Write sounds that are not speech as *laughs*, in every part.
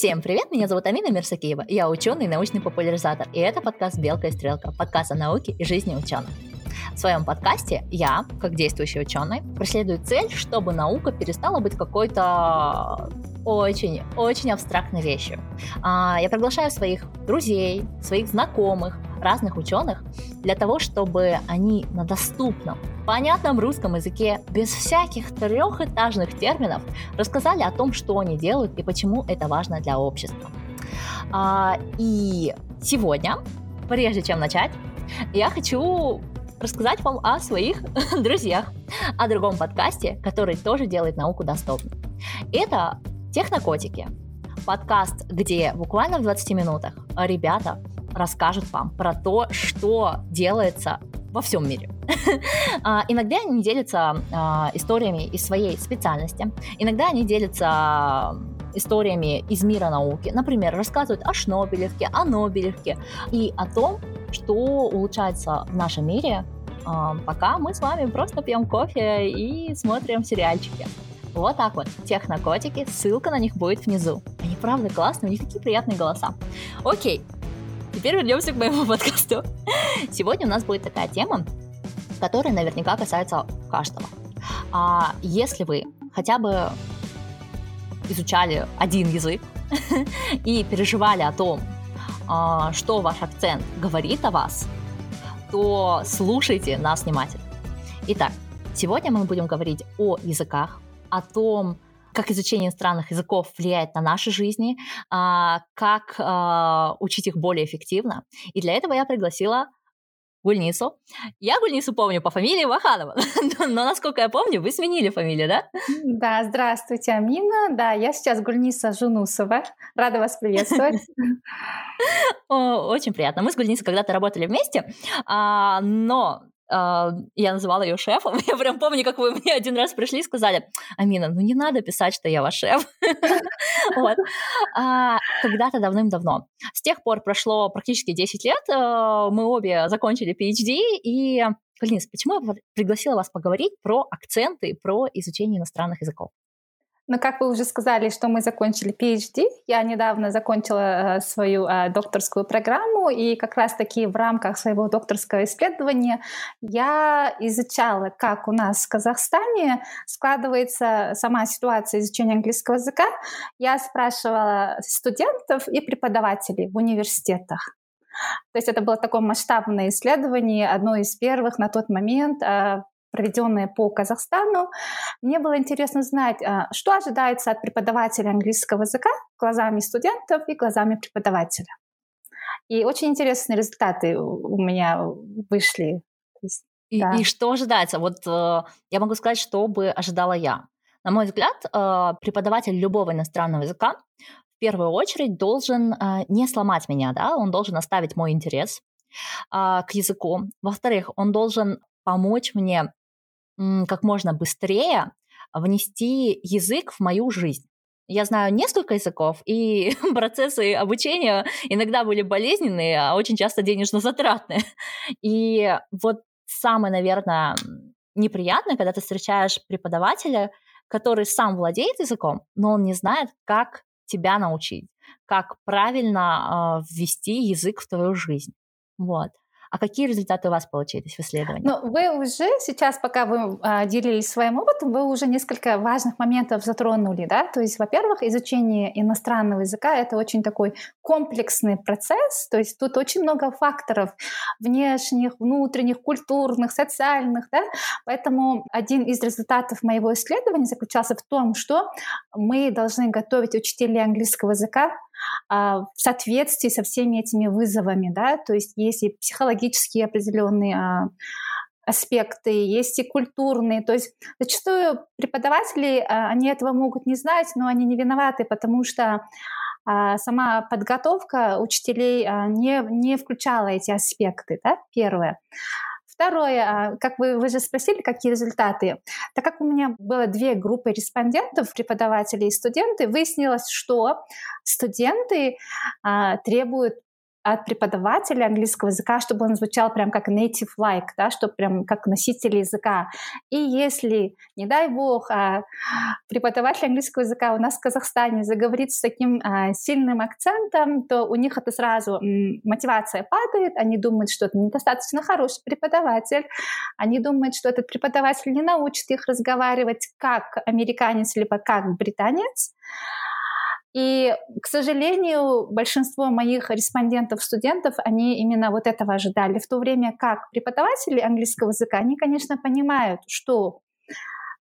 Всем привет, меня зовут Амина Мирсакиева, я ученый и научный популяризатор, и это подкаст «Белка и стрелка», подкаст о науке и жизни ученых. В своем подкасте я, как действующий ученый, преследую цель, чтобы наука перестала быть какой-то очень-очень абстрактной вещью. А, я приглашаю своих друзей, своих знакомых, разных ученых для того, чтобы они на доступном, понятном русском языке, без всяких трехэтажных терминов, рассказали о том, что они делают и почему это важно для общества. А, и сегодня, прежде чем начать, я хочу рассказать вам о своих *laughs* друзьях, о другом подкасте, который тоже делает науку доступной. Это «Технокотики». Подкаст, где буквально в 20 минутах ребята расскажут вам про то, что делается во всем мире. *laughs* А, иногда они делятся а, историями из своей специальности, иногда они делятся историями из мира науки. Например, рассказывают о Шнобелевке, о Нобелевке и о том, что улучшается в нашем мире, а, пока мы с вами просто пьем кофе и смотрим сериальчики. Вот так вот. Технокотики, ссылка на них будет внизу. Они правда классные, у них такие приятные голоса. Окей, теперь вернемся к моему *laughs* подкасту. Сегодня у нас будет такая тема, которая наверняка касается каждого. А если вы хотя бы изучали один язык *laughs* и переживали о том, а, что ваш акцент говорит о вас, то слушайте нас внимательно. Итак, сегодня мы будем говорить о языках, о том, как изучение иностранных языков влияет на наши жизни, а, как а, учить их более эффективно. И для этого я пригласила Гульнису. Я Гульнису помню по фамилии Ваханова, *laughs* но, насколько я помню, вы сменили фамилию, да? Да, здравствуйте, Амина. Да, я сейчас Гульниса Жунусова. Рада вас приветствовать. *laughs* Очень приятно. Мы с Гульнисой когда-то работали вместе, а, но я называла ее шефом. *laughs* Я прям помню, как вы мне один раз пришли и сказали, Амина, ну не надо писать, что я ваш шеф. *laughs* uh, когда-то давным-давно. С тех пор прошло практически 10 лет, uh, мы обе закончили PhD, и, Галинис, почему я пригласила вас поговорить про акценты, про изучение иностранных языков? Но как вы уже сказали, что мы закончили PhD, я недавно закончила э, свою э, докторскую программу, и как раз-таки в рамках своего докторского исследования я изучала, как у нас в Казахстане складывается сама ситуация изучения английского языка. Я спрашивала студентов и преподавателей в университетах. То есть это было такое масштабное исследование, одно из первых на тот момент э, проведенные по Казахстану. Мне было интересно знать, а, что ожидается от преподавателя английского языка глазами студентов и глазами преподавателя. И очень интересные результаты у меня вышли. Есть, и, да. и что ожидается? Вот э, я могу сказать, что бы ожидала я. На мой взгляд, э, преподаватель любого иностранного языка в первую очередь должен э, не сломать меня, да, он должен оставить мой интерес к языку. Во-вторых, он должен помочь мне как можно быстрее внести язык в мою жизнь. Я знаю несколько языков, и *laughs* процессы обучения иногда были болезненные, а очень часто денежно затратные. *laughs* И вот самое, наверное, неприятное, когда ты встречаешь преподавателя, который сам владеет языком, но он не знает, как тебя научить, как правильно э, ввести язык в твою жизнь. Вот. А какие результаты у вас получились в исследовании? Ну, вы уже сейчас, пока вы а, делились своим опытом, вы уже несколько важных моментов затронули, да? То есть, во-первых, изучение иностранного языка — это очень такой комплексный процесс, то есть тут очень много факторов внешних, внутренних, культурных, социальных, да? Поэтому один из результатов моего исследования заключался в том, что мы должны готовить учителей английского языка в соответствии со всеми этими вызовами, да, то есть есть и психологические определенные а, аспекты, есть и культурные. То есть зачастую преподаватели, а, они этого могут не знать, но они не виноваты, потому что сама подготовка учителей не, не включала эти аспекты, да, первое. Второе, а, как вы, вы же спросили, какие результаты. Так как у меня было две группы респондентов, преподаватели и студенты, выяснилось, что студенты а, требуют от преподавателя английского языка, чтобы он звучал прям как native-like, да, чтобы прям как носитель языка. И если, не дай бог, а, преподаватель английского языка у нас в Казахстане заговорит с таким а, сильным акцентом, то у них это сразу мотивация падает, они думают, что это недостаточно хороший преподаватель, они думают, что этот преподаватель не научит их разговаривать как американец либо как британец. И, к сожалению, большинство моих респондентов, студентов, они именно вот этого ожидали. В то время как преподаватели английского языка, они, конечно, понимают, что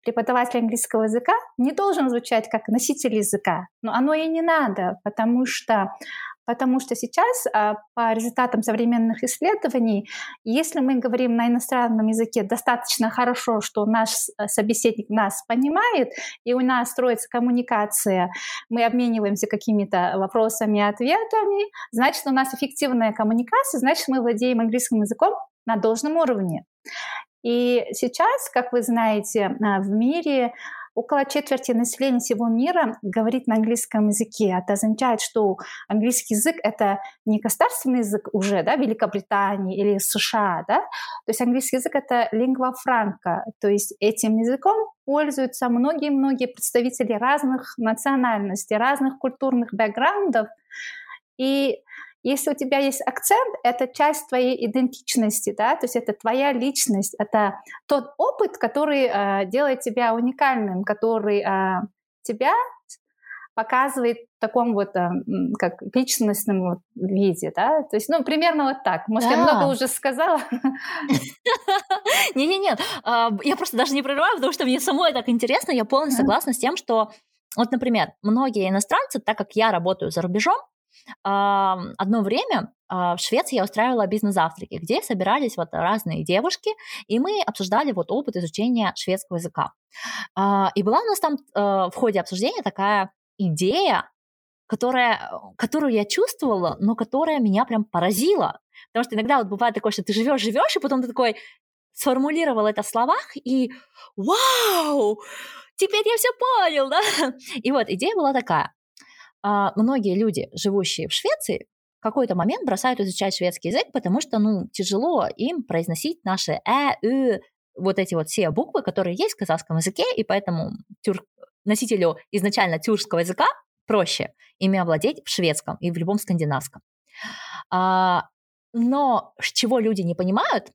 преподаватель английского языка не должен звучать как носитель языка, но оно и не надо, потому что Потому что сейчас а, по результатам современных исследований, если мы говорим на иностранном языке достаточно хорошо, что наш э, собеседник нас понимает, и у нас строится коммуникация, мы обмениваемся какими-то вопросами и ответами, значит, у нас эффективная коммуникация, значит, мы владеем английским языком на должном уровне. И сейчас, как вы знаете, а, в мире Около четверти населения всего мира говорит на английском языке. Это означает, что английский язык — это не государственный язык уже, да, Великобритании или США, да, то есть английский язык — это lingua franca, то есть этим языком пользуются многие-многие представители разных национальностей, разных культурных бэкграундов, и если у тебя есть акцент, это часть твоей идентичности, да, то есть это твоя личность, это тот опыт, который э, делает тебя уникальным, который э, тебя показывает в таком вот э, как личностном вот виде, да, то есть, ну, примерно вот так. Может, да. я много уже сказала? *laughs* Не-не-не, а, я просто даже не прерываю, потому что мне самой так интересно, я полностью согласна с тем, что вот, например, многие иностранцы, так как я работаю за рубежом, одно время а, в Швеции я устраивала бизнес-завтраки, где собирались вот разные девушки, и мы обсуждали вот опыт изучения шведского языка. А, и была у нас там э, в ходе обсуждения такая идея, которая, которую я чувствовала, но которая меня прям поразила. Потому что иногда вот бывает такое, что ты живешь, живешь, и потом ты такой сформулировал это в словах, и вау, теперь я все понял, да? И вот идея была такая а, многие люди, живущие в Швеции, в какой-то момент бросают изучать шведский язык, потому что, ну, тяжело им произносить наши э, ы, вот эти вот все буквы, которые есть в казахском языке, и поэтому тюр... носителю изначально тюркского языка проще ими овладеть в шведском и в любом скандинавском. А, но чего люди не понимают,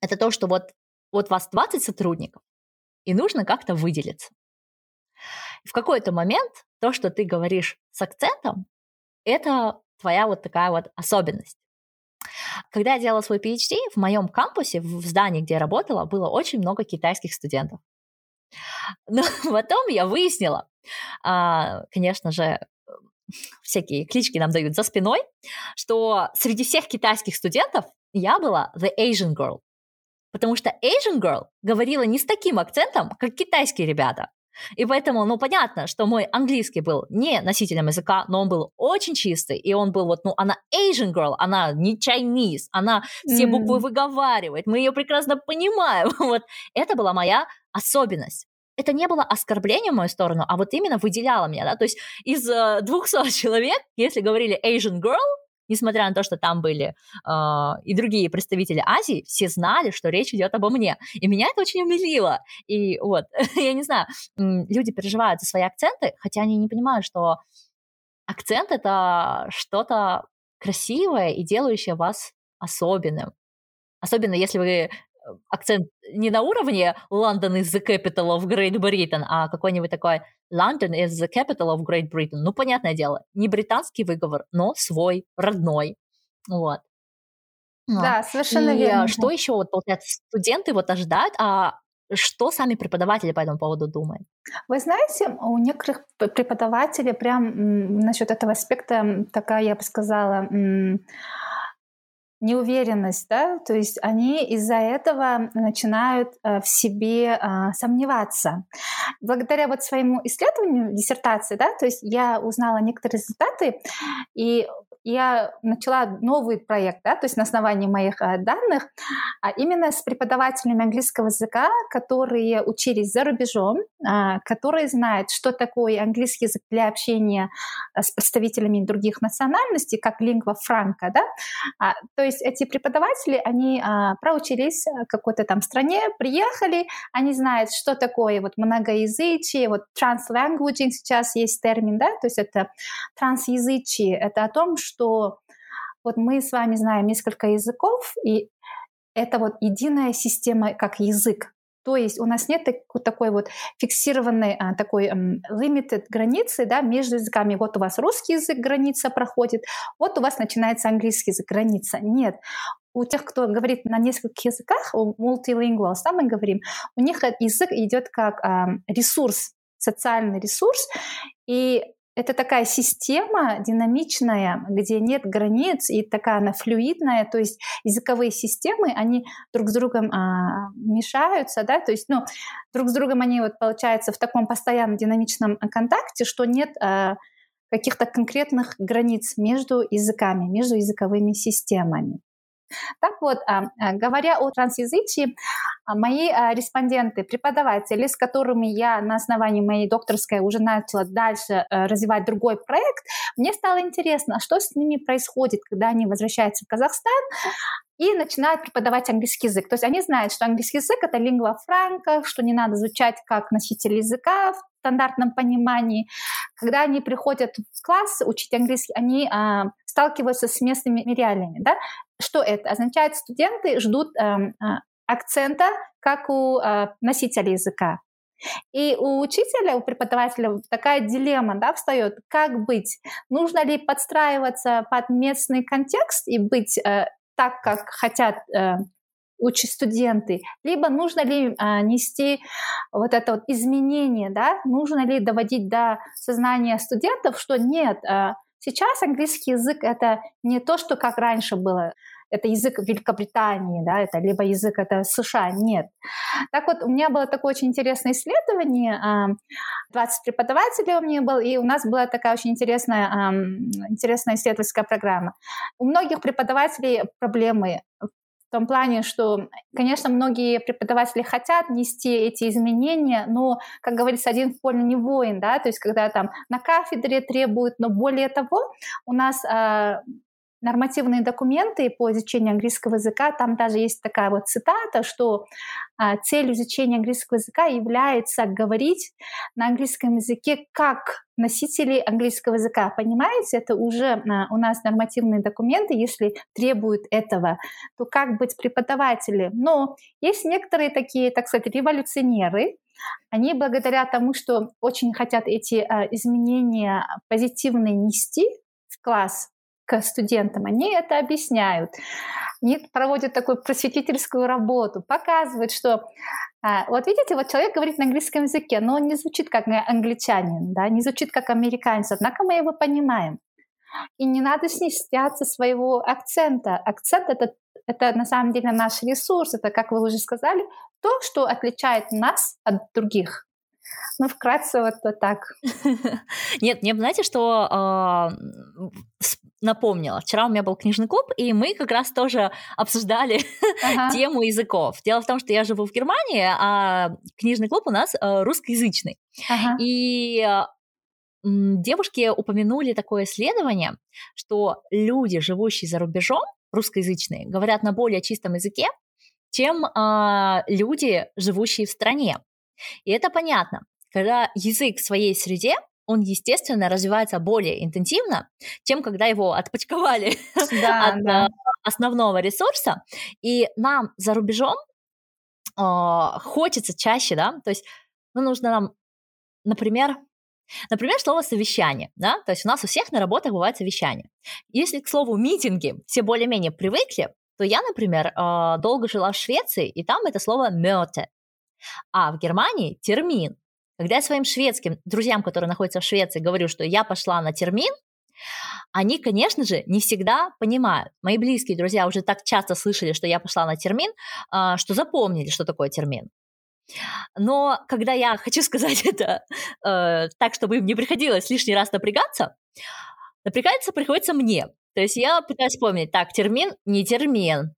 это то, что вот, вот вас 20 сотрудников, и нужно как-то выделиться. В какой-то момент то, что ты говоришь с акцентом, это твоя вот такая вот особенность. Когда я делала свой PhD, в моем кампусе, в здании, где я работала, было очень много китайских студентов. Но *laughs* потом я выяснила, а, конечно же, всякие клички нам дают за спиной, что среди всех китайских студентов я была the Asian girl. Потому что Asian girl говорила не с таким акцентом, как китайские ребята. И поэтому, ну, понятно, что мой английский был не носителем языка, но он был очень чистый, и он был вот, ну, она Asian girl, она не Chinese, она все буквы выговаривает, мы ее прекрасно понимаем. *laughs* вот это была моя особенность. Это не было оскорблением в мою сторону, а вот именно выделяло меня, да, то есть из э, 200 *laughs* человек, если говорили Asian girl, несмотря на то, что там были э, и другие представители Азии, все знали, что речь идет обо мне. И меня это очень умилило. И вот, *laughs* я не знаю, люди переживают за свои акценты, хотя они не понимают, что акцент это что-то красивое и делающее вас особенным. Особенно если вы акцент не на уровне London is the capital of Great Britain, а какой-нибудь такой London is the capital of Great Britain. Ну, понятное дело, не британский выговор, но свой, родной. Вот. Да, совершенно и верно. что еще, вот, получается, студенты вот ожидают, а что сами преподаватели по этому поводу думают? Вы знаете, у некоторых преподавателей прям насчет этого аспекта такая, я бы сказала, неуверенность, да, то есть они из-за этого начинают э, в себе э, сомневаться. Благодаря вот своему исследованию диссертации, да, то есть я узнала некоторые результаты, и я начала новый проект, да, то есть на основании моих э, данных, а именно с преподавателями английского языка, которые учились за рубежом, а, которые знают, что такое английский язык для общения э, с представителями других национальностей, как лингва франка, да. А, то есть эти преподаватели, они а, проучились в какой-то там стране, приехали, они знают, что такое вот многоязычие, вот translanguaging сейчас есть термин, да, то есть это трансязычие, это о том, что вот мы с вами знаем несколько языков, и это вот единая система как язык. То есть у нас нет такой вот фиксированной а, такой limited границы да, между языками. Вот у вас русский язык граница проходит, вот у вас начинается английский язык граница. Нет, у тех, кто говорит на нескольких языках, у multilinguals, да, мы говорим, у них язык идет как э, ресурс, социальный ресурс, и это такая система динамичная, где нет границ, и такая она флюидная, то есть языковые системы, они друг с другом а, мешаются, да, то есть, ну, друг с другом они вот, получается, в таком постоянном динамичном контакте, что нет а, каких-то конкретных границ между языками, между языковыми системами. Так вот, а, а, говоря о трансязычии, а, мои респонденты, преподаватели, с которыми я на основании моей докторской уже начала дальше э, развивать другой проект, мне стало интересно, что с ними происходит, когда они возвращаются в Казахстан, и начинают преподавать английский язык. То есть они знают, что английский язык — это лингва франка, что не надо звучать как носитель языка в стандартном понимании. Когда они приходят в класс учить английский, они а, сталкиваются с местными реалиями. Да? Что это? Означает, студенты ждут а, а, акцента, как у а, носителя языка. И у учителя, у преподавателя такая дилемма да, встает, как быть? Нужно ли подстраиваться под местный контекст и быть э, так, как хотят э, учат студенты, либо нужно ли а, нести вот это вот изменение, да, нужно ли доводить до сознания студентов, что нет, а, сейчас английский язык это не то, что как раньше было, это язык Великобритании, да, это либо язык это США, нет. Так вот, у меня было такое очень интересное исследование, 20 а, преподавателей у меня было, и у нас была такая очень интересная, интересная исследовательская программа. У многих преподавателей проблемы в том плане, что, конечно, многие преподаватели хотят нести эти изменения, но, как говорится, один в поле не воин, да, то есть когда там на кафедре требуют, но более того, у нас а, нормативные документы по изучению английского языка, там даже есть такая вот цитата, что а, цель изучения английского языка является говорить на английском языке как носители английского языка. Понимаете, это уже а, у нас нормативные документы, если требуют этого, то как быть преподавателем? Но есть некоторые такие, так сказать, революционеры, они благодаря тому, что очень хотят эти а, изменения позитивные нести в класс, к студентам, они это объясняют. Они проводят такую просветительскую работу, показывают, что а, вот видите, вот человек говорит на английском языке, но он не звучит как англичанин, да, не звучит как американец, однако мы его понимаем. И не надо снестяться своего акцента. Акцент это, это на самом деле наш ресурс, это, как вы уже сказали, то, что отличает нас от других. Ну, вкратце вот, вот так. *laughs* Нет, мне, знаете, что э, напомнила? Вчера у меня был книжный клуб, и мы как раз тоже обсуждали ага. *laughs* тему языков. Дело в том, что я живу в Германии, а книжный клуб у нас э, русскоязычный. Ага. И э, девушки упомянули такое исследование, что люди, живущие за рубежом, русскоязычные, говорят на более чистом языке, чем э, люди, живущие в стране. И это понятно. Когда язык в своей среде, он, естественно, развивается более интенсивно, чем когда его отпочковали да, *laughs* от да. основного ресурса. И нам за рубежом э, хочется чаще, да, то есть ну, нужно нам, например, Например, слово совещание, да, то есть у нас у всех на работах бывает совещание. Если к слову митинги все более-менее привыкли, то я, например, долго жила в Швеции, и там это слово möte, а в Германии термин. Когда я своим шведским друзьям, которые находятся в Швеции, говорю, что я пошла на термин, они, конечно же, не всегда понимают. Мои близкие друзья уже так часто слышали, что я пошла на термин, а, что запомнили, что такое термин. Но когда я *laughs* хочу сказать это э, так, чтобы им не приходилось лишний раз напрягаться, напрягаться приходится мне. То есть я пытаюсь вспомнить, так, термин, не термин.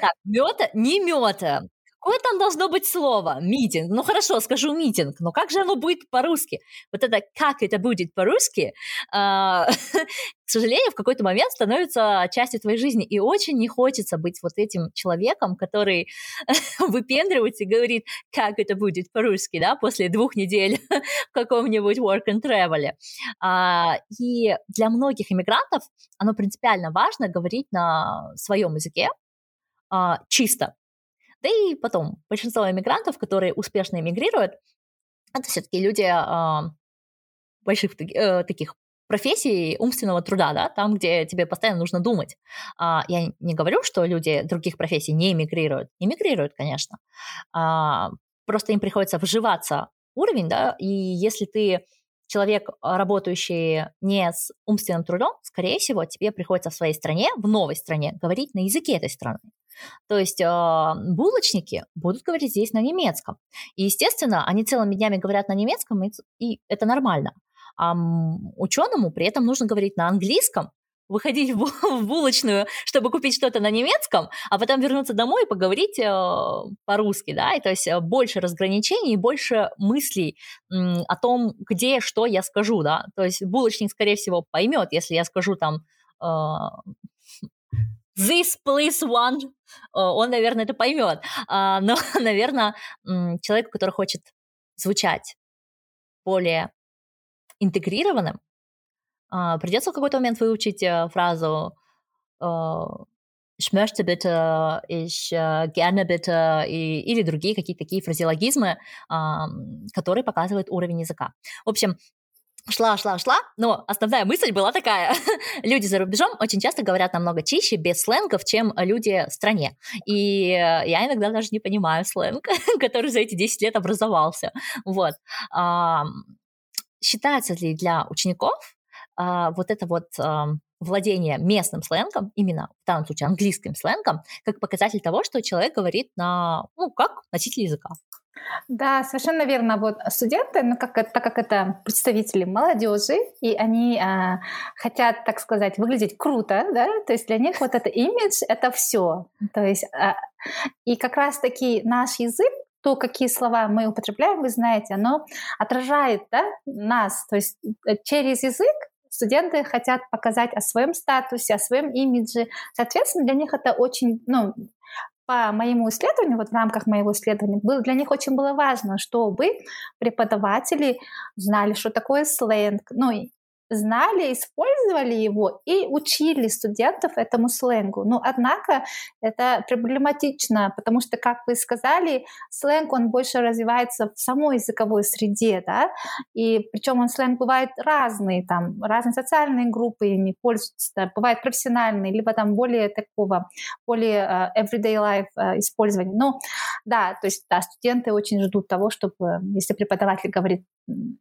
Так, мета, не мета. Какое там должно быть слово? Митинг. Ну хорошо, скажу митинг, но как же оно будет по-русски? Вот это как это будет по-русски, а, *laughs* к сожалению, в какой-то момент становится частью твоей жизни. И очень не хочется быть вот этим человеком, который *laughs* выпендривается и говорит, как это будет по-русски, да, после двух недель *laughs* в каком-нибудь work and travel. А, и для многих иммигрантов оно принципиально важно говорить на своем языке, а, чисто. Да и потом, большинство иммигрантов, которые успешно эмигрируют, это все-таки люди а, больших э, таких профессий умственного труда, да, там, где тебе постоянно нужно думать. А, я не говорю, что люди других профессий не эмигрируют. Эмигрируют, конечно. А, просто им приходится вживаться уровень, да, и если ты человек, работающий не с умственным трудом, скорее всего, тебе приходится в своей стране, в новой стране, говорить на языке этой страны. То есть э, булочники будут говорить здесь на немецком. И, естественно, они целыми днями говорят на немецком, и, и это нормально. А ученому при этом нужно говорить на английском, выходить в, *laughs* в булочную, чтобы купить что-то на немецком, а потом вернуться домой и поговорить э, по-русски, да, и то есть э, больше разграничений, больше мыслей э, о том, где что я скажу, да, то есть булочник, скорее всего, поймет, если я скажу там э, this please one, он, наверное, это поймет. А, но, *laughs* наверное, человеку, который хочет звучать более интегрированным, а, придется в какой-то момент выучить э, фразу ich möchte bitte, ich gerne bitte, или другие какие-то такие фразеологизмы, которые показывают уровень языка. В общем, шла, шла, шла, но основная мысль была такая. *laughs* люди за рубежом очень часто говорят намного чище, без сленгов, чем люди в стране. И я иногда даже не понимаю сленг, *laughs* который за эти 10 лет образовался. Вот. А, считается ли для учеников а, вот это вот а, владение местным сленгом, именно в данном случае английским сленгом, как показатель того, что человек говорит на, ну, как носитель языка? Да, совершенно верно. Вот студенты, ну, как, так как это представители молодежи, и они а, хотят, так сказать, выглядеть круто, да, то есть для них вот это имидж — это все. То есть, а, и как раз-таки наш язык, то, какие слова мы употребляем, вы знаете, оно отражает да, нас. То есть э, через язык студенты хотят показать о своем статусе, о своем имидже. Соответственно, для них это очень, ну, по моему исследованию, вот в рамках моего исследования, было, для них очень было важно, чтобы преподаватели знали, что такое сленг, ну знали, использовали его и учили студентов этому сленгу. Но однако это проблематично, потому что, как вы сказали, сленг, он больше развивается в самой языковой среде, да, и причем он сленг бывает разный, там, разные социальные группы ими пользуются, да, бывает профессиональный, либо там более такого, более uh, everyday life uh, использования. Но да, то есть, да, студенты очень ждут того, чтобы, если преподаватель говорит,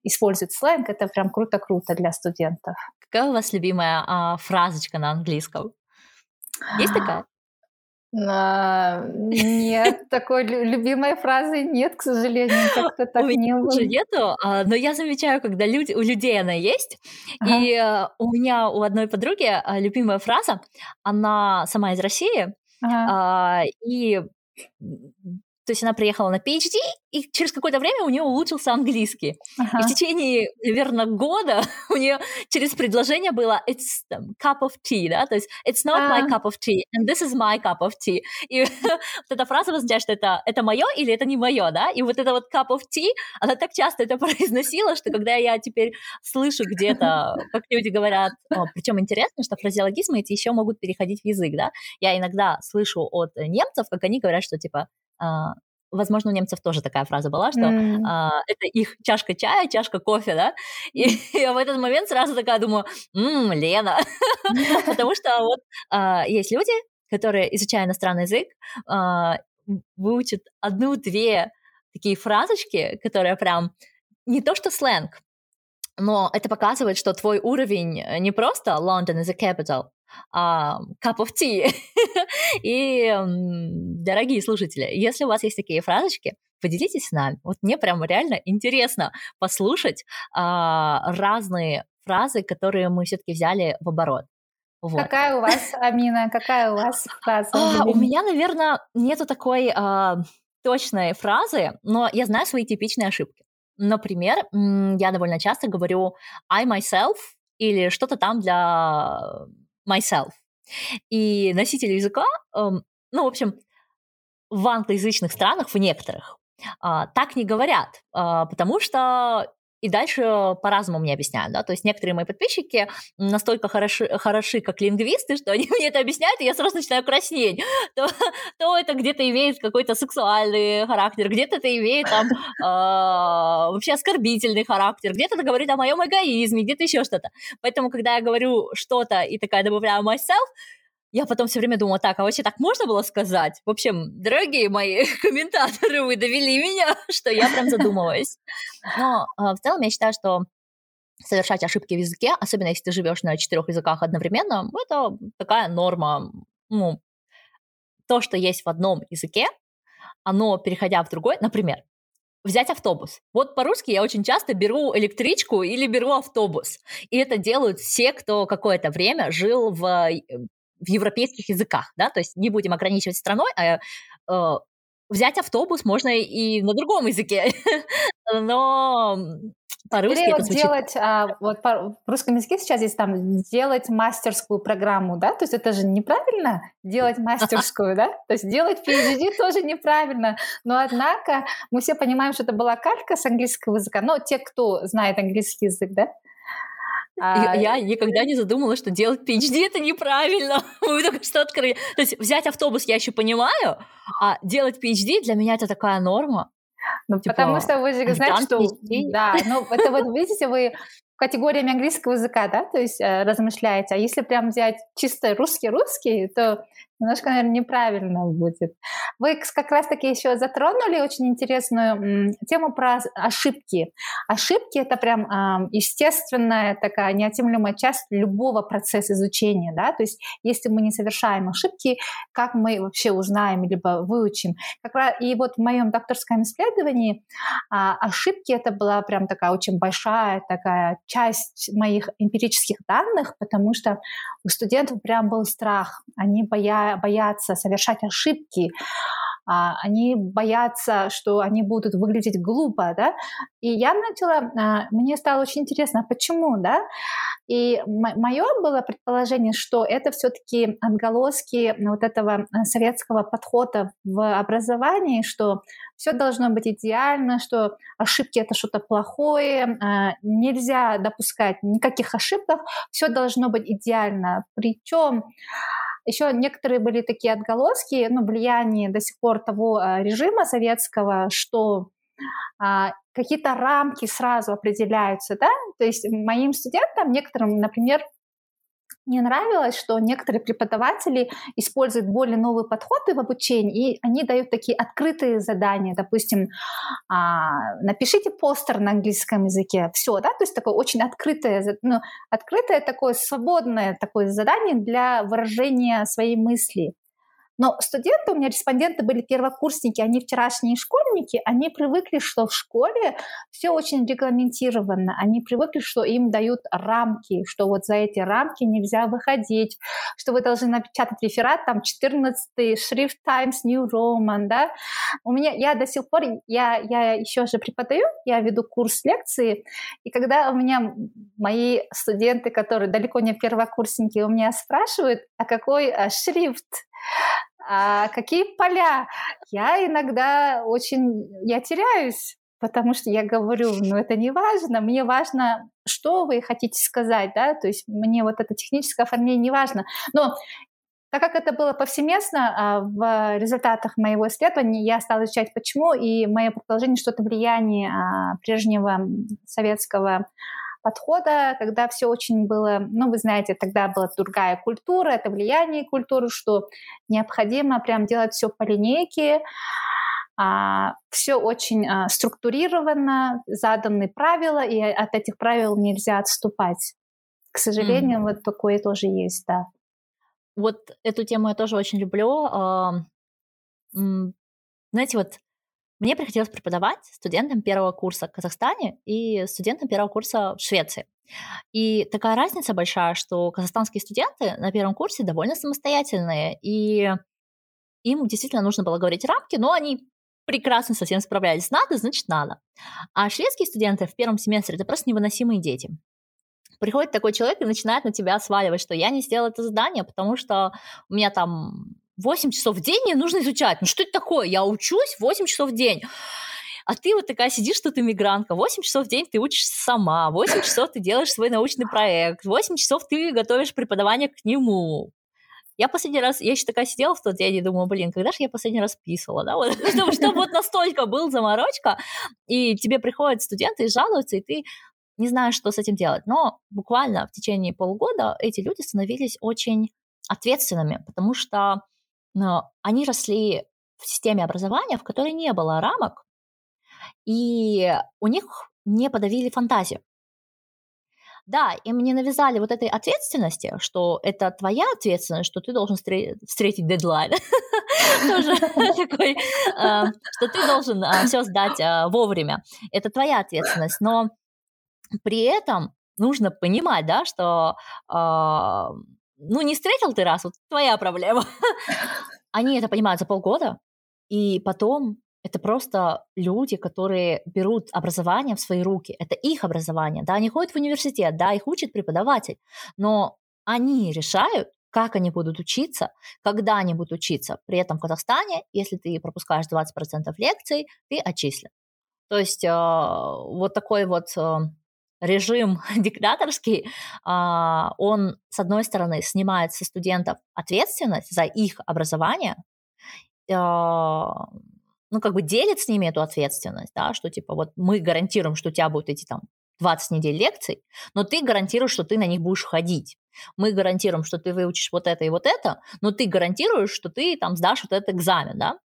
использует сленг, это прям круто-круто для студентов. Какая у вас любимая а, фразочка на английском? Есть такая? *gasps* А, нет, такой любимой фразы нет, к сожалению, как-то так не было. Тоже нету, а, но я замечаю, когда люди, у людей она есть, ага. и а, у меня у одной подруги а, любимая фраза, она сама из России, ага. а, и то есть она приехала на PhD, и через какое-то время у нее улучшился английский. Ага. И в течение, наверное, года *laughs* у нее через предложение было it's cup of tea, да, то есть it's not а. my cup of tea, and this is my cup of tea. И *laughs* вот эта фраза означает, что это, это мое или это не мое, да, и вот это вот cup of tea, она так часто это *laughs* произносила, что когда я теперь слышу где-то, как люди говорят, причем интересно, что фразеологизмы эти еще могут переходить в язык, да, я иногда слышу от немцев, как они говорят, что типа возможно, у немцев тоже такая фраза была, что mm. а, это их чашка чая, чашка кофе, да, и *laughs* я в этот момент сразу такая думаю, ммм, Лена, *laughs* потому что вот а, есть люди, которые, изучая иностранный язык, а, выучат одну-две такие фразочки, которые прям не то что сленг, но это показывает, что твой уровень не просто London is a capital, а, cup of tea. *laughs* И, дорогие слушатели, если у вас есть такие фразочки, поделитесь с нами. Вот мне прям реально интересно послушать а, разные фразы, которые мы все-таки взяли в оборот. Вот. Какая у вас, Амина, какая у вас фраза? А, у меня, наверное, нету такой а, точной фразы, но я знаю свои типичные ошибки. Например, я довольно часто говорю I myself или что-то там для myself. И носители языка, эм, ну, в общем, в англоязычных странах, в некоторых, а, так не говорят, а, потому что и дальше по-разному мне объясняют, да, то есть некоторые мои подписчики настолько хороши, хороши как лингвисты, что они *laughs* мне это объясняют, и я сразу начинаю краснеть. *laughs* То, то это где-то имеет какой-то сексуальный характер, где-то это имеет там э, *laughs* вообще оскорбительный характер, где-то это говорит о моем эгоизме, где-то еще что-то. Поэтому, когда я говорю что-то и такая добавляю myself, я потом все время думала, так, а вообще так можно было сказать? В общем, дорогие мои *laughs* комментаторы, вы довели меня, *laughs* что я прям задумалась. Но э, в целом я считаю, что совершать ошибки в языке, особенно если ты живешь на четырех языках одновременно, это такая норма. Ну, то, что есть в одном языке, оно, переходя в другой, например, взять автобус. Вот по-русски я очень часто беру электричку или беру автобус. И это делают все, кто какое-то время жил в э, в европейских языках, да, то есть не будем ограничивать страной, а э, взять автобус можно и на другом языке, *laughs* но по-русски Или вот звучит... делать, а, вот по, в русском языке сейчас есть там делать мастерскую программу, да, то есть это же неправильно делать мастерскую, да, то есть делать PhD *laughs* тоже неправильно, но однако мы все понимаем, что это была калька с английского языка, но те, кто знает английский язык, да, а... Я никогда не задумала, что делать PhD это неправильно. *laughs* Мы только что открыли. То есть взять автобус я еще понимаю, а делать PhD для меня это такая норма. Ну, типа, потому что вы же знаете, что... PhD. Да, ну это вот видите, вы категориями английского языка, да, то есть э, размышляете. А если прям взять чисто русский-русский, то немножко, наверное, неправильно будет. Вы как раз-таки еще затронули очень интересную тему про ошибки. Ошибки — это прям э, естественная такая неотъемлемая часть любого процесса изучения, да, то есть если мы не совершаем ошибки, как мы вообще узнаем либо выучим. Как раз, и вот в моем докторском исследовании э, ошибки — это была прям такая очень большая такая часть моих эмпирических данных, потому что у студентов прям был страх. Они боя, боятся совершать ошибки, а, они боятся, что они будут выглядеть глупо, да, и я начала, а, мне стало очень интересно, а почему, да, и мое было предположение, что это все-таки отголоски вот этого а, советского подхода в образовании, что все должно быть идеально, что ошибки это что-то плохое, нельзя допускать никаких ошибок, все должно быть идеально. Причем еще некоторые были такие отголоски, ну, влияние до сих пор того а, режима советского, что а, какие-то рамки сразу определяются, да, то есть моим студентам, некоторым, например, мне нравилось, что некоторые преподаватели используют более новые подходы в обучении, и они дают такие открытые задания. Допустим, а, напишите постер на английском языке. Все, да, то есть такое очень открытое, ну, открытое такое свободное такое задание для выражения своей мысли. Но студенты, у меня респонденты были первокурсники, они вчерашние школьники, они привыкли, что в школе все очень регламентировано, они привыкли, что им дают рамки, что вот за эти рамки нельзя выходить, что вы должны напечатать реферат, там 14 шрифт Times New Roman, да. У меня, я до сих пор, я, я еще же преподаю, я веду курс лекции, и когда у меня мои студенты, которые далеко не первокурсники, у меня спрашивают, а какой а, шрифт а какие поля? Я иногда очень, я теряюсь, потому что я говорю, ну это не важно, мне важно, что вы хотите сказать, да, то есть мне вот это техническое оформление не важно. Но так как это было повсеместно, а, в результатах моего исследования я стала изучать, почему, и мое предположение, что это влияние а, прежнего советского подхода, когда все очень было, ну, вы знаете, тогда была другая культура, это влияние культуры, что необходимо прям делать все по линейке, а, все очень а, структурировано, заданы правила, и от этих правил нельзя отступать. К сожалению, mm. вот такое тоже есть, да. Вот эту тему я тоже очень люблю. Знаете, вот мне приходилось преподавать студентам первого курса в Казахстане и студентам первого курса в Швеции. И такая разница большая, что казахстанские студенты на первом курсе довольно самостоятельные, и им действительно нужно было говорить рамки, но они прекрасно совсем справлялись. Надо, значит, надо. А шведские студенты в первом семестре – это просто невыносимые дети. Приходит такой человек и начинает на тебя сваливать, что я не сделал это задание, потому что у меня там 8 часов в день мне нужно изучать. Ну что это такое? Я учусь 8 часов в день. А ты вот такая сидишь, что ты мигрантка, 8 часов в день ты учишься сама, 8 часов ты делаешь свой научный проект, 8 часов ты готовишь преподавание к нему. Я последний раз, я еще такая сидела в тот день и думаю, блин, когда же я последний раз писала, да, вот, *laughs* чтобы, чтобы вот настолько был заморочка, и тебе приходят студенты и жалуются, и ты не знаешь, что с этим делать. Но буквально в течение полугода эти люди становились очень ответственными, потому что ну, они росли в системе образования, в которой не было рамок, и у них не подавили фантазию. Да, им не навязали вот этой ответственности, что это твоя ответственность, что ты должен встретить дедлайн. *laughs* Тоже *laughs* такой, а, что ты должен а, все сдать а, вовремя. Это твоя ответственность. Но при этом нужно понимать, да, что ну не встретил ты раз, вот твоя проблема. *laughs* Они это понимают за полгода, и потом это просто люди, которые берут образование в свои руки. Это их образование. Да, они ходят в университет, да, их учит преподаватель, но они решают, как они будут учиться, когда они будут учиться. При этом в Казахстане, если ты пропускаешь 20% лекций, ты отчислен. То есть э, вот такой вот э, режим *laughs* диктаторский, э, он, с одной стороны, снимает со студентов ответственность за их образование, э, ну, как бы делит с ними эту ответственность, да, что типа вот мы гарантируем, что у тебя будут эти там 20 недель лекций, но ты гарантируешь, что ты на них будешь ходить. Мы гарантируем, что ты выучишь вот это и вот это, но ты гарантируешь, что ты там сдашь вот этот экзамен, да.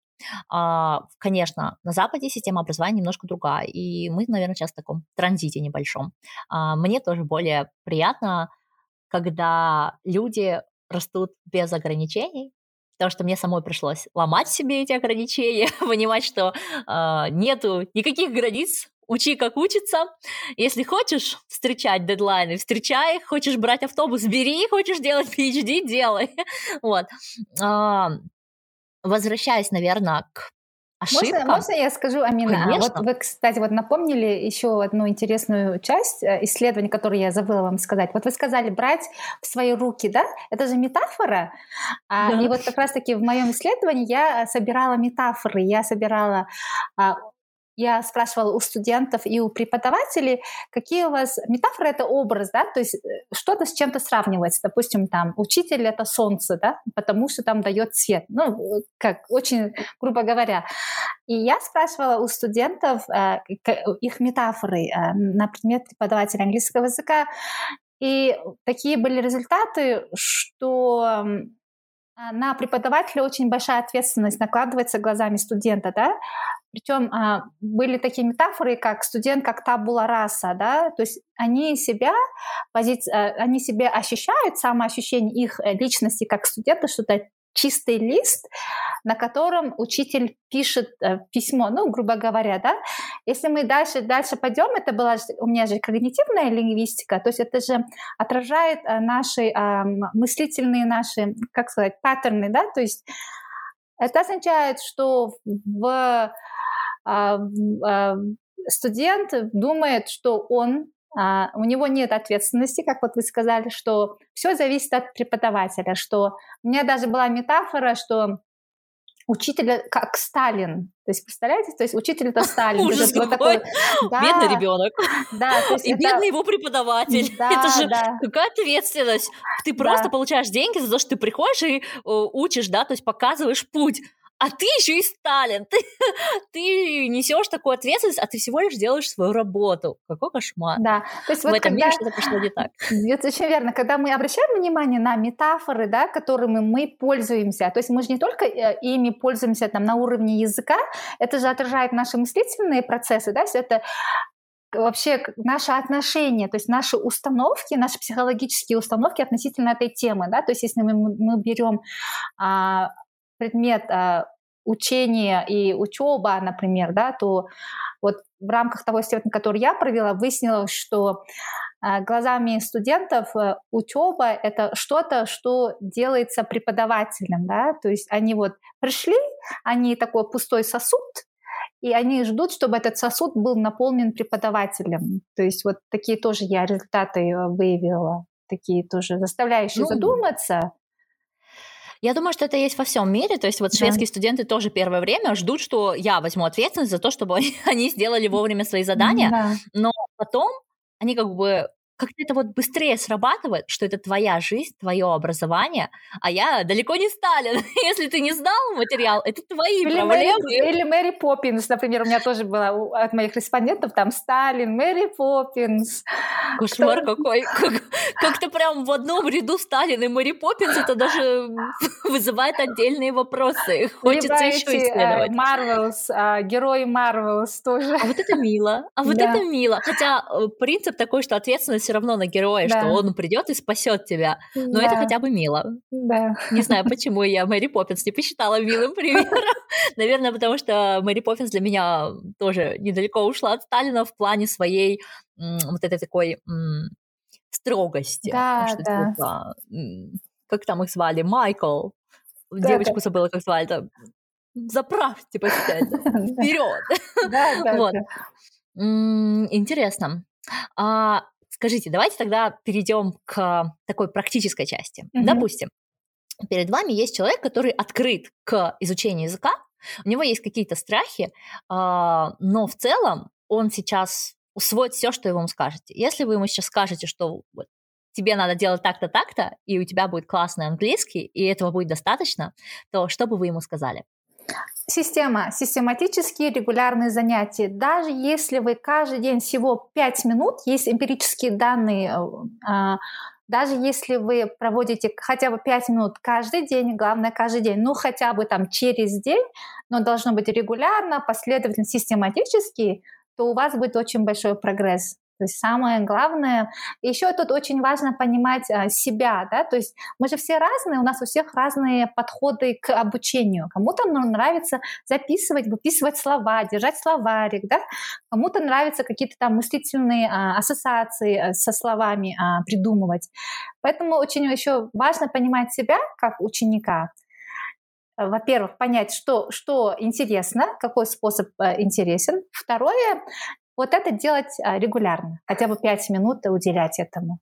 А, конечно, на Западе система образования немножко другая, и мы, наверное, сейчас в таком транзите небольшом. А, мне тоже более приятно, когда люди растут без ограничений, потому что мне самой пришлось ломать себе эти ограничения, *laughs* понимать, что э, нету никаких границ, учи как учиться. Если хочешь встречать дедлайны, встречай хочешь брать автобус, бери, хочешь делать *laughs* PhD, делай. *laughs* вот. Возвращаясь, наверное, к ошибка. Можно, можно я скажу, Амина? Конечно. Вот вы, кстати, вот напомнили еще одну интересную часть э, исследования, которую я забыла вам сказать. Вот вы сказали брать в свои руки, да? Это же метафора. А, да. И вот как раз-таки в моем исследовании я собирала метафоры, я собирала а, я спрашивала у студентов и у преподавателей, какие у вас метафоры это образ, да, то есть э, что-то с чем-то сравнивается. Допустим, там учитель это солнце, да, потому что там дает свет. Ну, как очень грубо говоря. И я спрашивала у студентов э, их метафоры э, на предмет преподавателя английского языка. И такие были результаты, что на преподавателя очень большая ответственность накладывается глазами студента, да, причем а, были такие метафоры, как студент, как табула раса, да, то есть они себя, пози... А, они себя ощущают, самоощущение их э, личности как студента, что это чистый лист, на котором учитель пишет э, письмо, ну, грубо говоря, да. Если мы дальше, дальше пойдем, это была у меня же когнитивная лингвистика, то есть это же отражает э, наши э, мыслительные наши, как сказать, паттерны, да, то есть это означает, что в а, а, студент думает, что он а, у него нет ответственности, как вот вы сказали, что все зависит от преподавателя, что у меня даже была метафора, что учитель как Сталин. То есть, представляете, то есть учитель это *laughs* Сталин. Ужас. Вот такой, да, бедный ребенок. Да, то есть И это... бедный его преподаватель. Да, это же да. какая ответственность. Ты просто да. получаешь деньги за то, что ты приходишь и э, учишь, да, то есть показываешь путь а ты еще и Сталин, *laughs* ты, ты несешь такую ответственность, а ты всего лишь делаешь свою работу. Какой кошмар. Да. То есть в вот этом когда... мире что-то пошло не так. *laughs* Это очень верно. Когда мы обращаем внимание на метафоры, да, которыми мы пользуемся, то есть мы же не только э, ими пользуемся там на уровне языка, это же отражает наши мыслительные процессы, да, все это вообще наши отношения, то есть наши установки, наши психологические установки относительно этой темы, да, то есть если мы, мы берем а, предмет а, учения и учеба, например, да, то вот в рамках того исследования, которое я провела, выяснилось, что а, глазами студентов э, учеба — это что-то, что делается преподавателем, да, то есть они вот пришли, они такой пустой сосуд, и они ждут, чтобы этот сосуд был наполнен преподавателем. То есть вот такие тоже я результаты э, выявила, такие тоже заставляющие ну, задуматься. Я думаю, что это есть во всем мире. То есть вот да. шведские студенты тоже первое время ждут, что я возьму ответственность за то, чтобы они, *laughs* они сделали вовремя свои задания. Да. Но потом они как бы как-то это вот быстрее срабатывает, что это твоя жизнь, твое образование, а я далеко не Сталин. *laughs* Если ты не знал материал, это твои или проблемы. Мэри, или Мэри Поппинс, например, у меня тоже было от моих респондентов там Сталин, Мэри Поппинс. Кошмар Кто... какой. Как, как-то прям в одном ряду Сталин и Мэри Поппинс это даже *laughs* вызывает отдельные вопросы. Хочется Либо еще эти, исследовать. Марвелс, герои Марвелс тоже. А вот это мило. А вот да. это мило. Хотя э, принцип такой, что ответственность все равно на героя, да. что он придет и спасет тебя. Но да. это хотя бы мило. Да. Не знаю, почему я Мэри Поппинс не посчитала милым примером. *laughs* Наверное, потому что Мэри Поппинс для меня тоже недалеко ушла от Сталина в плане своей вот этой такой строгости. Да, да. Типа, как там их звали? Майкл. Да, Девочку да. забыла, как звали. Там, Заправьте, *laughs* вперед. Да, да, вот. Интересно. А Скажите, давайте тогда перейдем к такой практической части. Mm-hmm. Допустим, перед вами есть человек, который открыт к изучению языка, у него есть какие-то страхи, а, но в целом он сейчас усвоит все, что вы ему скажете. Если вы ему сейчас скажете, что тебе надо делать так-то, так-то, и у тебя будет классный английский, и этого будет достаточно, то что бы вы ему сказали? Система, систематические регулярные занятия. Даже если вы каждый день всего 5 минут, есть эмпирические данные, э, а, даже если вы проводите хотя бы 5 минут каждый день, главное каждый день, ну хотя бы там через день, но должно быть регулярно, последовательно, систематически, то у вас будет очень большой прогресс. То есть самое главное, еще тут очень важно понимать а, себя, да, то есть мы же все разные, у нас у всех разные подходы к обучению. Кому-то нравится записывать, выписывать слова, держать словарик, да, кому-то нравится какие-то там мыслительные а, ассоциации а, со словами а, придумывать. Поэтому очень еще важно понимать себя как ученика, во-первых, понять, что, что интересно, какой способ э, интересен. Второе, вот это делать а, регулярно, хотя бы 5 минут уделять этому.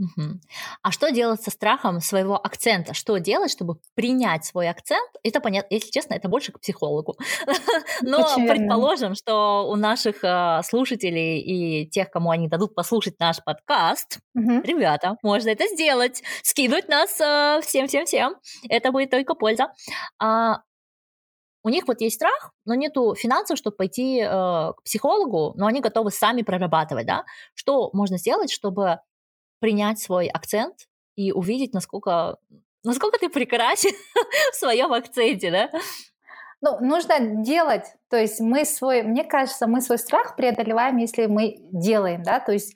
Угу. А что делать со страхом своего акцента? Что делать, чтобы принять свой акцент? Это понятно, если честно, это больше к психологу. *laughs* Но Очень предположим, что у наших э, слушателей и тех, кому они дадут послушать наш подкаст, угу. ребята, можно это сделать, скинуть нас всем-всем-всем. Это будет только польза. А, у них вот есть страх, но нету финансов, чтобы пойти э, к психологу, но они готовы сами прорабатывать, да? Что можно сделать, чтобы принять свой акцент и увидеть, насколько, насколько ты прекрасен *laughs* в своем акценте, да? Ну, нужно делать, то есть мы свой, мне кажется, мы свой страх преодолеваем, если мы делаем, да, то есть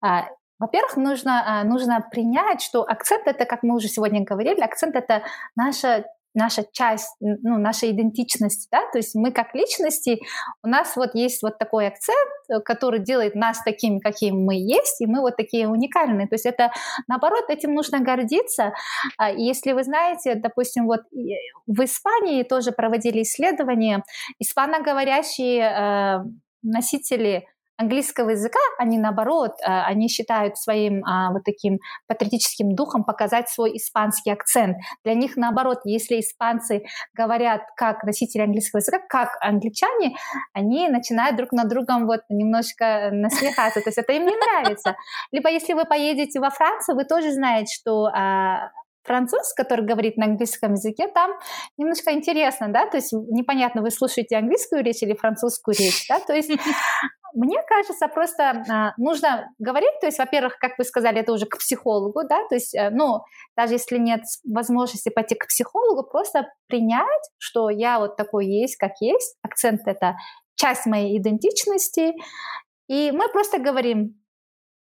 а, во-первых, нужно, а, нужно принять, что акцент это, как мы уже сегодня говорили, акцент это наша наша часть, ну, наша идентичность, да, то есть мы как личности, у нас вот есть вот такой акцент, э, который делает нас такими, какими мы есть, и мы вот такие уникальные, то есть это, наоборот, этим нужно гордиться, а, если вы знаете, допустим, вот в Испании тоже проводили исследования, испаноговорящие э, носители английского языка, они наоборот, э, они считают своим а, вот таким патриотическим духом показать свой испанский акцент. Для них наоборот, если испанцы говорят как носители английского языка, как англичане, они начинают друг на другом вот немножко насмехаться, то есть это им не нравится. Либо если вы поедете во Францию, вы тоже знаете, что а, француз, который говорит на английском языке, там немножко интересно, да, то есть непонятно, вы слушаете английскую речь или французскую речь, да, то есть *laughs* мне кажется, просто а, нужно говорить, то есть, во-первых, как вы сказали, это уже к психологу, да, то есть, э, ну, даже если нет возможности пойти к психологу, просто принять, что я вот такой есть, как есть, акцент это часть моей идентичности, и мы просто говорим,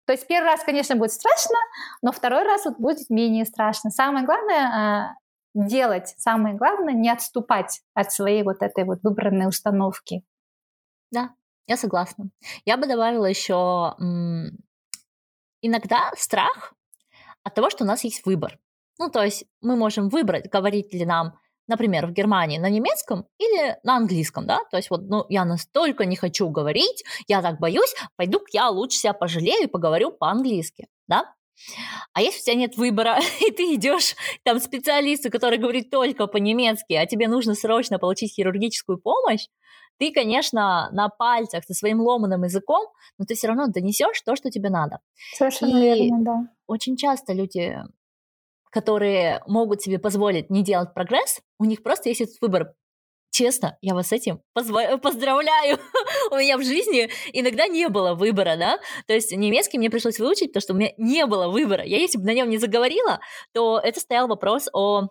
то есть первый раз, конечно, будет страшно, но второй раз вот будет менее страшно. Самое главное а, делать, самое главное не отступать от своей вот этой вот выбранной установки. Да, я согласна. Я бы добавила еще иногда страх от того, что у нас есть выбор. Ну, то есть мы можем выбрать, говорить ли нам, например, в Германии на немецком или на английском, да, то есть вот, ну, я настолько не хочу говорить, я так боюсь, пойду я лучше себя пожалею и поговорю по-английски, да. А если у тебя нет выбора, *laughs* и ты идешь там специалисту, который говорит только по-немецки, а тебе нужно срочно получить хирургическую помощь, ты, конечно, на пальцах со своим ломаным языком, но ты все равно донесешь то, что тебе надо. Совершенно и верно, да. Очень часто люди, которые могут себе позволить не делать прогресс, у них просто есть этот выбор. Честно, я вас с этим поздравляю. *laughs* у меня в жизни иногда не было выбора, да. То есть немецкий мне пришлось выучить, потому что у меня не было выбора. Я если бы на нем не заговорила, то это стоял вопрос о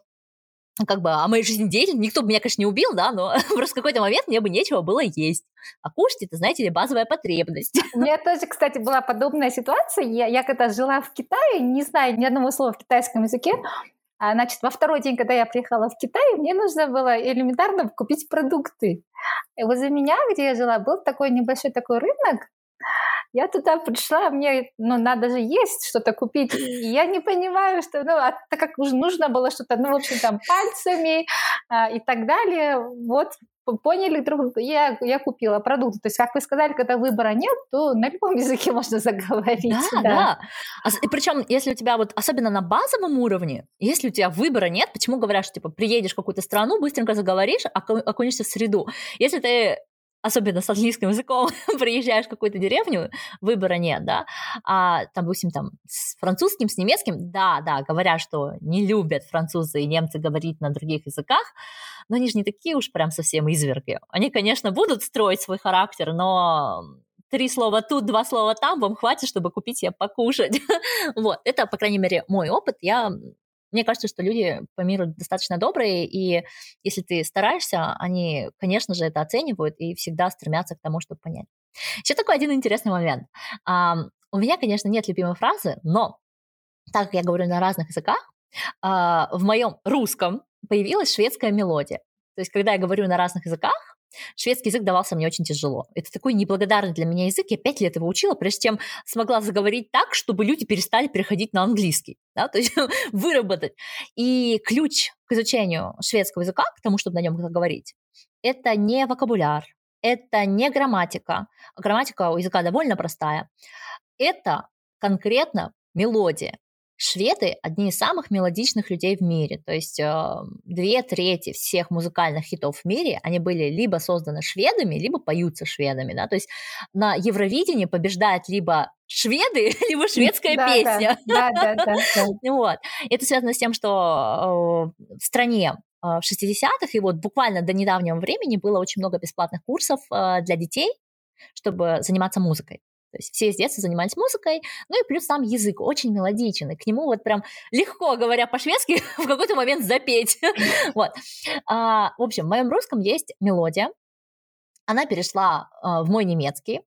как бы о моей жизнедеятельности, никто бы меня, конечно, не убил, да, но *laughs* просто в какой-то момент мне бы нечего было есть. А кушать это, знаете ли, базовая потребность. *laughs* У меня тоже, кстати, была подобная ситуация. Я, я когда жила в Китае, не знаю ни одного слова в китайском языке, а, значит, во второй день, когда я приехала в Китай, мне нужно было элементарно купить продукты. И возле меня, где я жила, был такой небольшой такой рынок, я туда пришла, мне ну, надо же есть что-то купить. И я не понимаю, что, ну, а так как уже нужно было что-то, ну, в общем, там, пальцами а, и так далее, вот поняли друг друга, я, я купила продукты. То есть, как вы сказали, когда выбора нет, то на любом языке *laughs* можно заговорить. Да, да. да. А, и причем, если у тебя вот, особенно на базовом уровне, если у тебя выбора нет, почему говорят, что, типа, приедешь в какую-то страну, быстренько заговоришь, окунешься в среду. Если ты особенно с английским языком, *laughs* приезжаешь в какую-то деревню, выбора нет, да, а там, допустим, там с французским, с немецким, да, да, говорят, что не любят французы и немцы говорить на других языках, но они же не такие уж прям совсем изверги. Они, конечно, будут строить свой характер, но три слова тут, два слова там, вам хватит, чтобы купить себе покушать. *laughs* вот, это, по крайней мере, мой опыт. Я мне кажется, что люди по миру достаточно добрые, и если ты стараешься, они, конечно же, это оценивают и всегда стремятся к тому, чтобы понять. Еще такой один интересный момент. У меня, конечно, нет любимой фразы, но так как я говорю на разных языках, а, в моем русском появилась шведская мелодия. То есть, когда я говорю на разных языках, Шведский язык давался мне очень тяжело. Это такой неблагодарный для меня язык. Я пять лет его учила, прежде чем смогла заговорить так, чтобы люди перестали переходить на английский. Да? То есть *laughs* выработать. И ключ к изучению шведского языка, к тому, чтобы на нем говорить, это не вокабуляр, это не грамматика. Грамматика у языка довольно простая. Это конкретно мелодия. Шведы одни из самых мелодичных людей в мире, то есть э, две трети всех музыкальных хитов в мире, они были либо созданы шведами, либо поются шведами, да, то есть на Евровидении побеждает либо шведы, *laughs* либо шведская да, песня. Да, да, да, да. *laughs* Вот. Это связано с тем, что э, в стране э, в 60-х и вот буквально до недавнего времени было очень много бесплатных курсов для детей, чтобы заниматься музыкой. То есть все с детства занимались музыкой, ну и плюс сам язык очень мелодичен, и к нему вот прям легко, говоря по-шведски, *laughs* в какой-то момент запеть. *laughs* вот. А, в общем, в моем русском есть мелодия, она перешла а, в мой немецкий,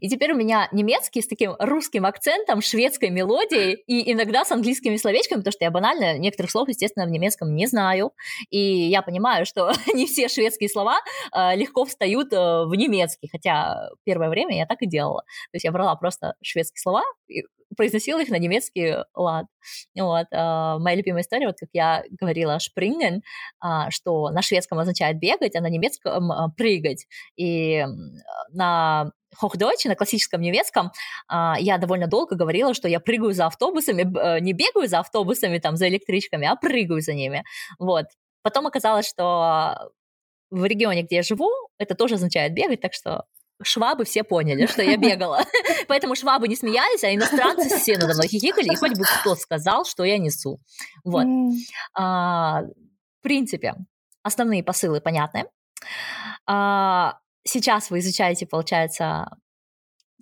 и теперь у меня немецкий с таким русским акцентом, шведской мелодией и иногда с английскими словечками, потому что я банально некоторых слов, естественно, в немецком не знаю. И я понимаю, что *laughs* не все шведские слова э, легко встают э, в немецкий, хотя первое время я так и делала. То есть я брала просто шведские слова, и произносила их на немецкий лад. Вот. Э, моя любимая история, вот как я говорила «шпринген», что на шведском означает бегать, а на немецком прыгать. И на хохдойче, на классическом немецком, а, я довольно долго говорила, что я прыгаю за автобусами, э, не бегаю за автобусами, там, за электричками, а прыгаю за ними. Вот. Потом оказалось, что в регионе, где я живу, это тоже означает бегать, так что швабы все поняли, что я бегала. *laughs* Поэтому швабы не смеялись, а иностранцы *laughs* все надо мной хихикали, и хоть бы кто сказал, что я несу. Вот. А, в принципе, основные посылы понятны. А, сейчас вы изучаете, получается,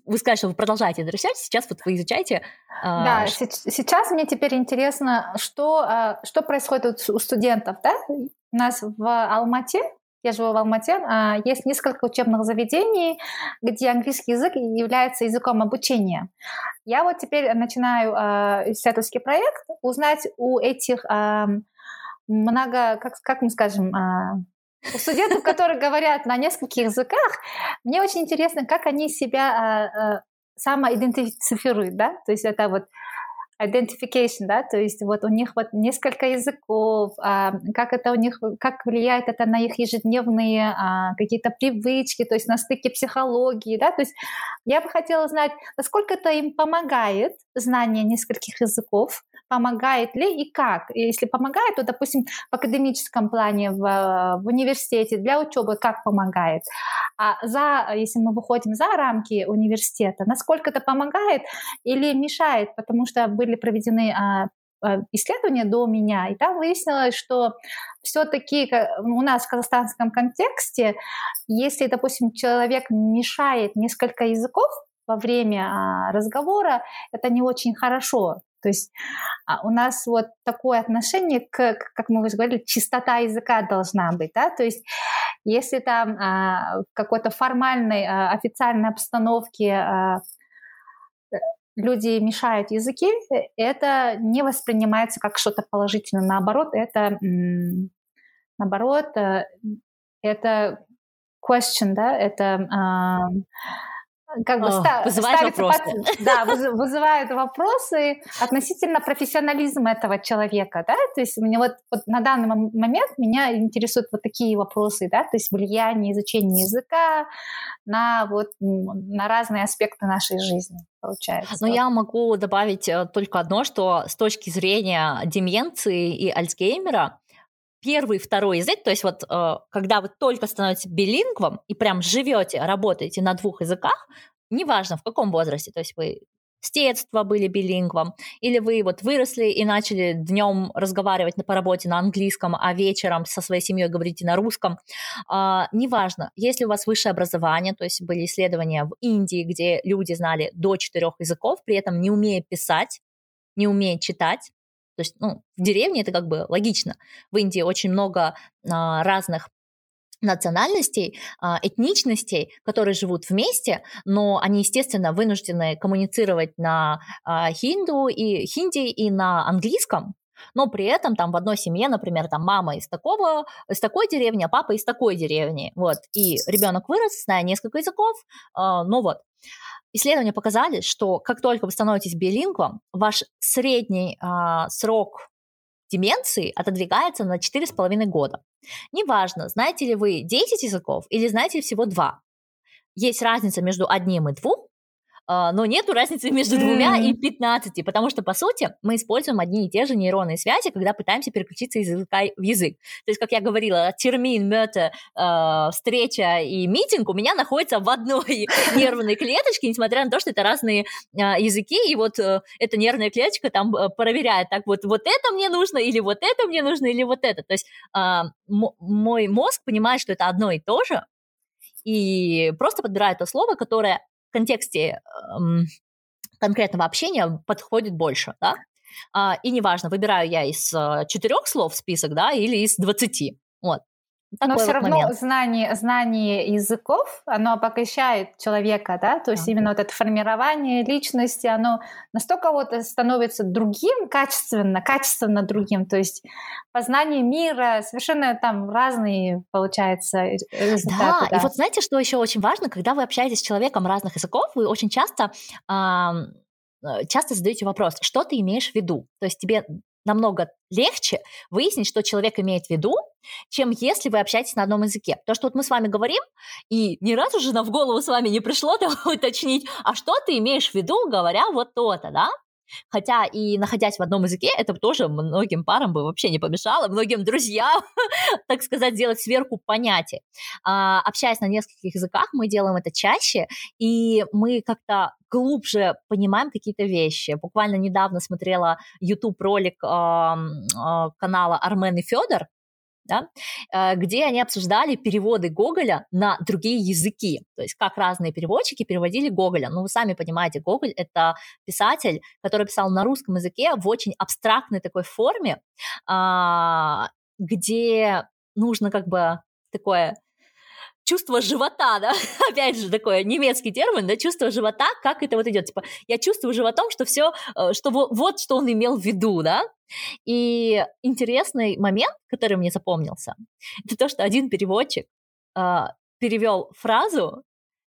вы сказали, что вы продолжаете изучать, сейчас вот вы изучаете. Да, а, сейчас мне теперь интересно, что, а, что происходит у студентов, да? У нас в Алмате, я живу в Алмате, а, есть несколько учебных заведений, где английский язык является языком обучения. Я вот теперь начинаю исследовательский проект, узнать у этих много, как, как мы скажем, у студентов, которые говорят на нескольких языках, мне очень интересно, как они себя э, самоидентифицируют, да, то есть это вот identification, да, то есть вот у них вот несколько языков, а, как это у них, как влияет это на их ежедневные а, какие-то привычки, то есть на стыке психологии, да, то есть я бы хотела знать, насколько это им помогает знание нескольких языков, помогает ли и как. Если помогает, то, допустим, в академическом плане, в, в университете, для учебы как помогает. А за, если мы выходим за рамки университета, насколько это помогает или мешает, потому что были проведены а, а, исследования до меня, и там выяснилось, что все-таки у нас в казахстанском контексте, если, допустим, человек мешает несколько языков во время а, разговора, это не очень хорошо. То есть у нас вот такое отношение к, как мы уже говорили, чистота языка должна быть, да, то есть если там а, в какой-то формальной, а, официальной обстановке а, люди мешают языки, э, это не воспринимается как что-то положительное. Наоборот, это наоборот, э, это question, да, это как бы ста- вызывает вопросы. Под, *laughs* да, вызывает вопросы относительно профессионализма этого человека, да, то есть у меня вот, вот на данный момент меня интересуют вот такие вопросы, да, то есть влияние изучения языка на вот на разные аспекты нашей жизни получается. Но я могу добавить э, только одно, что с точки зрения деменции и Альцгеймера первый, второй язык, то есть вот э, когда вы только становитесь билингвом и прям живете, работаете на двух языках, неважно в каком возрасте, то есть вы с детства были билингвом, или вы вот выросли и начали днем разговаривать на, по работе на английском, а вечером со своей семьей говорите на русском, а, неважно, если у вас высшее образование, то есть были исследования в Индии, где люди знали до четырех языков, при этом не умея писать, не умея читать, то есть, ну, в деревне это как бы логично. В Индии очень много а, разных национальностей, а, этничностей, которые живут вместе, но они, естественно, вынуждены коммуницировать на а, хинду и хинди и на английском, но при этом там в одной семье, например, там мама из такого, из такой деревни, а папа из такой деревни, вот, и ребенок вырос, зная несколько языков, э, ну вот. Исследования показали, что как только вы становитесь билингвом, ваш средний э, срок деменции отодвигается на 4,5 года. Неважно, знаете ли вы 10 языков или знаете всего 2. Есть разница между одним и двум, но нету разницы между двумя и 15, потому что, по сути, мы используем одни и те же нейронные связи, когда пытаемся переключиться из языка в язык. То есть, как я говорила, термин, мета, э, встреча и митинг у меня находится в одной *laughs* нервной клеточке, несмотря на то, что это разные э, языки, и вот э, эта нервная клеточка там э, проверяет, так вот, вот это мне нужно, или вот это мне нужно, или вот это. То есть мой мозг понимает, что это одно и то же, и просто подбирает то слово, которое контексте эм, конкретного общения подходит больше, да, а, и неважно, выбираю я из э, четырех слов список, да, или из двадцати, вот. Такой Но все равно момент. знание, знание языков, оно обогащает человека, да, то есть да. именно вот это формирование личности, оно настолько вот становится другим, качественно, качественно другим, то есть познание мира совершенно там разные, получается, результаты. Да, да. и вот знаете, что еще очень важно, когда вы общаетесь с человеком разных языков, вы очень часто часто задаете вопрос, что ты имеешь в виду? То есть тебе намного легче выяснить, что человек имеет в виду, чем если вы общаетесь на одном языке. То, что вот мы с вами говорим, и ни разу же нам в голову с вами не пришло там, *laughs* уточнить, а что ты имеешь в виду, говоря вот то-то, да? Хотя и находясь в одном языке, это тоже многим парам бы вообще не помешало, многим друзьям, *laughs* так сказать, делать сверху понятий. А, общаясь на нескольких языках, мы делаем это чаще, и мы как-то глубже понимаем какие-то вещи. Буквально недавно смотрела YouTube-ролик э, э, канала Армен и Федор, да, э, где они обсуждали переводы Гоголя на другие языки, то есть как разные переводчики переводили Гоголя. Ну, вы сами понимаете, Гоголь — это писатель, который писал на русском языке в очень абстрактной такой форме, а, где нужно как бы такое чувство живота, да, *laughs* опять же такой немецкий термин, да, чувство живота, как это вот идет, типа, я чувствую животом, что все, э, что вот, что он имел в виду, да, и интересный момент, который мне запомнился, это то, что один переводчик э, перевел фразу,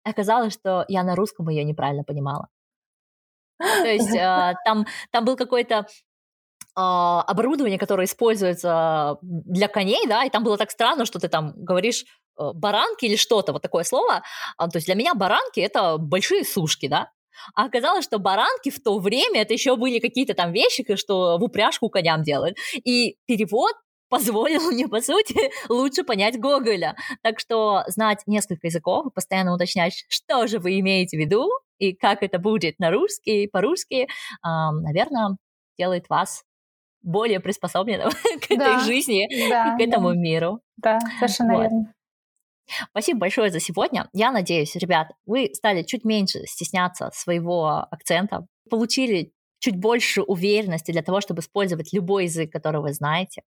оказалось, что я на русском ее неправильно понимала. То есть э, *laughs* там, там был какой-то а, оборудование, которое используется для коней, да, и там было так странно, что ты там говоришь э, баранки или что-то, вот такое слово. А, то есть для меня баранки это большие сушки, да. А оказалось, что баранки в то время это еще были какие-то там вещи, что в упряжку коням делают. И перевод *laughs* позволил мне, по сути, *laughs* лучше понять Гоголя. Так что знать несколько языков и постоянно уточнять, что же вы имеете в виду и как это будет на русский, по-русски, наверное, делает вас более приспособленного *laughs* к этой жизни, да, к этому да. миру. Да, совершенно вот. верно. Спасибо большое за сегодня. Я надеюсь, ребят, вы стали чуть меньше стесняться своего акцента, получили чуть больше уверенности для того, чтобы использовать любой язык, который вы знаете.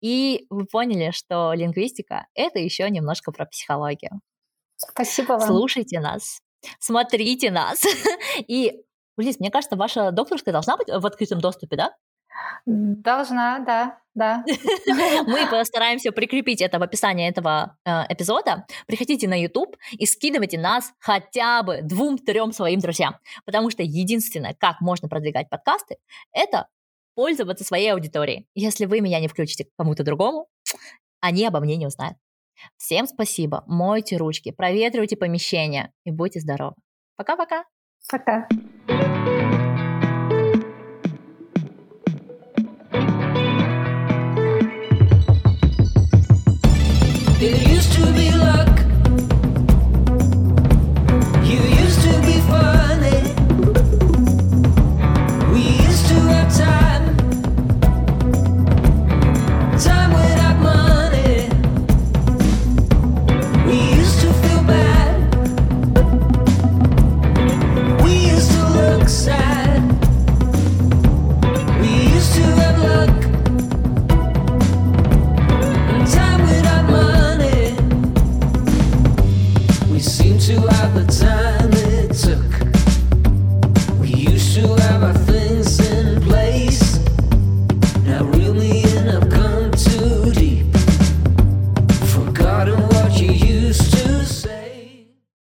И вы поняли, что лингвистика — это еще немножко про психологию. Спасибо вам. Слушайте нас, смотрите нас. *laughs* И, Лиз, мне кажется, ваша докторская должна быть в открытом доступе, да? Должна, да, да. *laughs* Мы постараемся прикрепить это в описании этого э, эпизода. Приходите на YouTube и скидывайте нас хотя бы двум-трем своим друзьям. Потому что единственное, как можно продвигать подкасты, это пользоваться своей аудиторией. Если вы меня не включите кому-то другому, они обо мне не узнают. Всем спасибо, мойте ручки, проветривайте помещение и будьте здоровы. Пока-пока. Пока. -пока. Пока.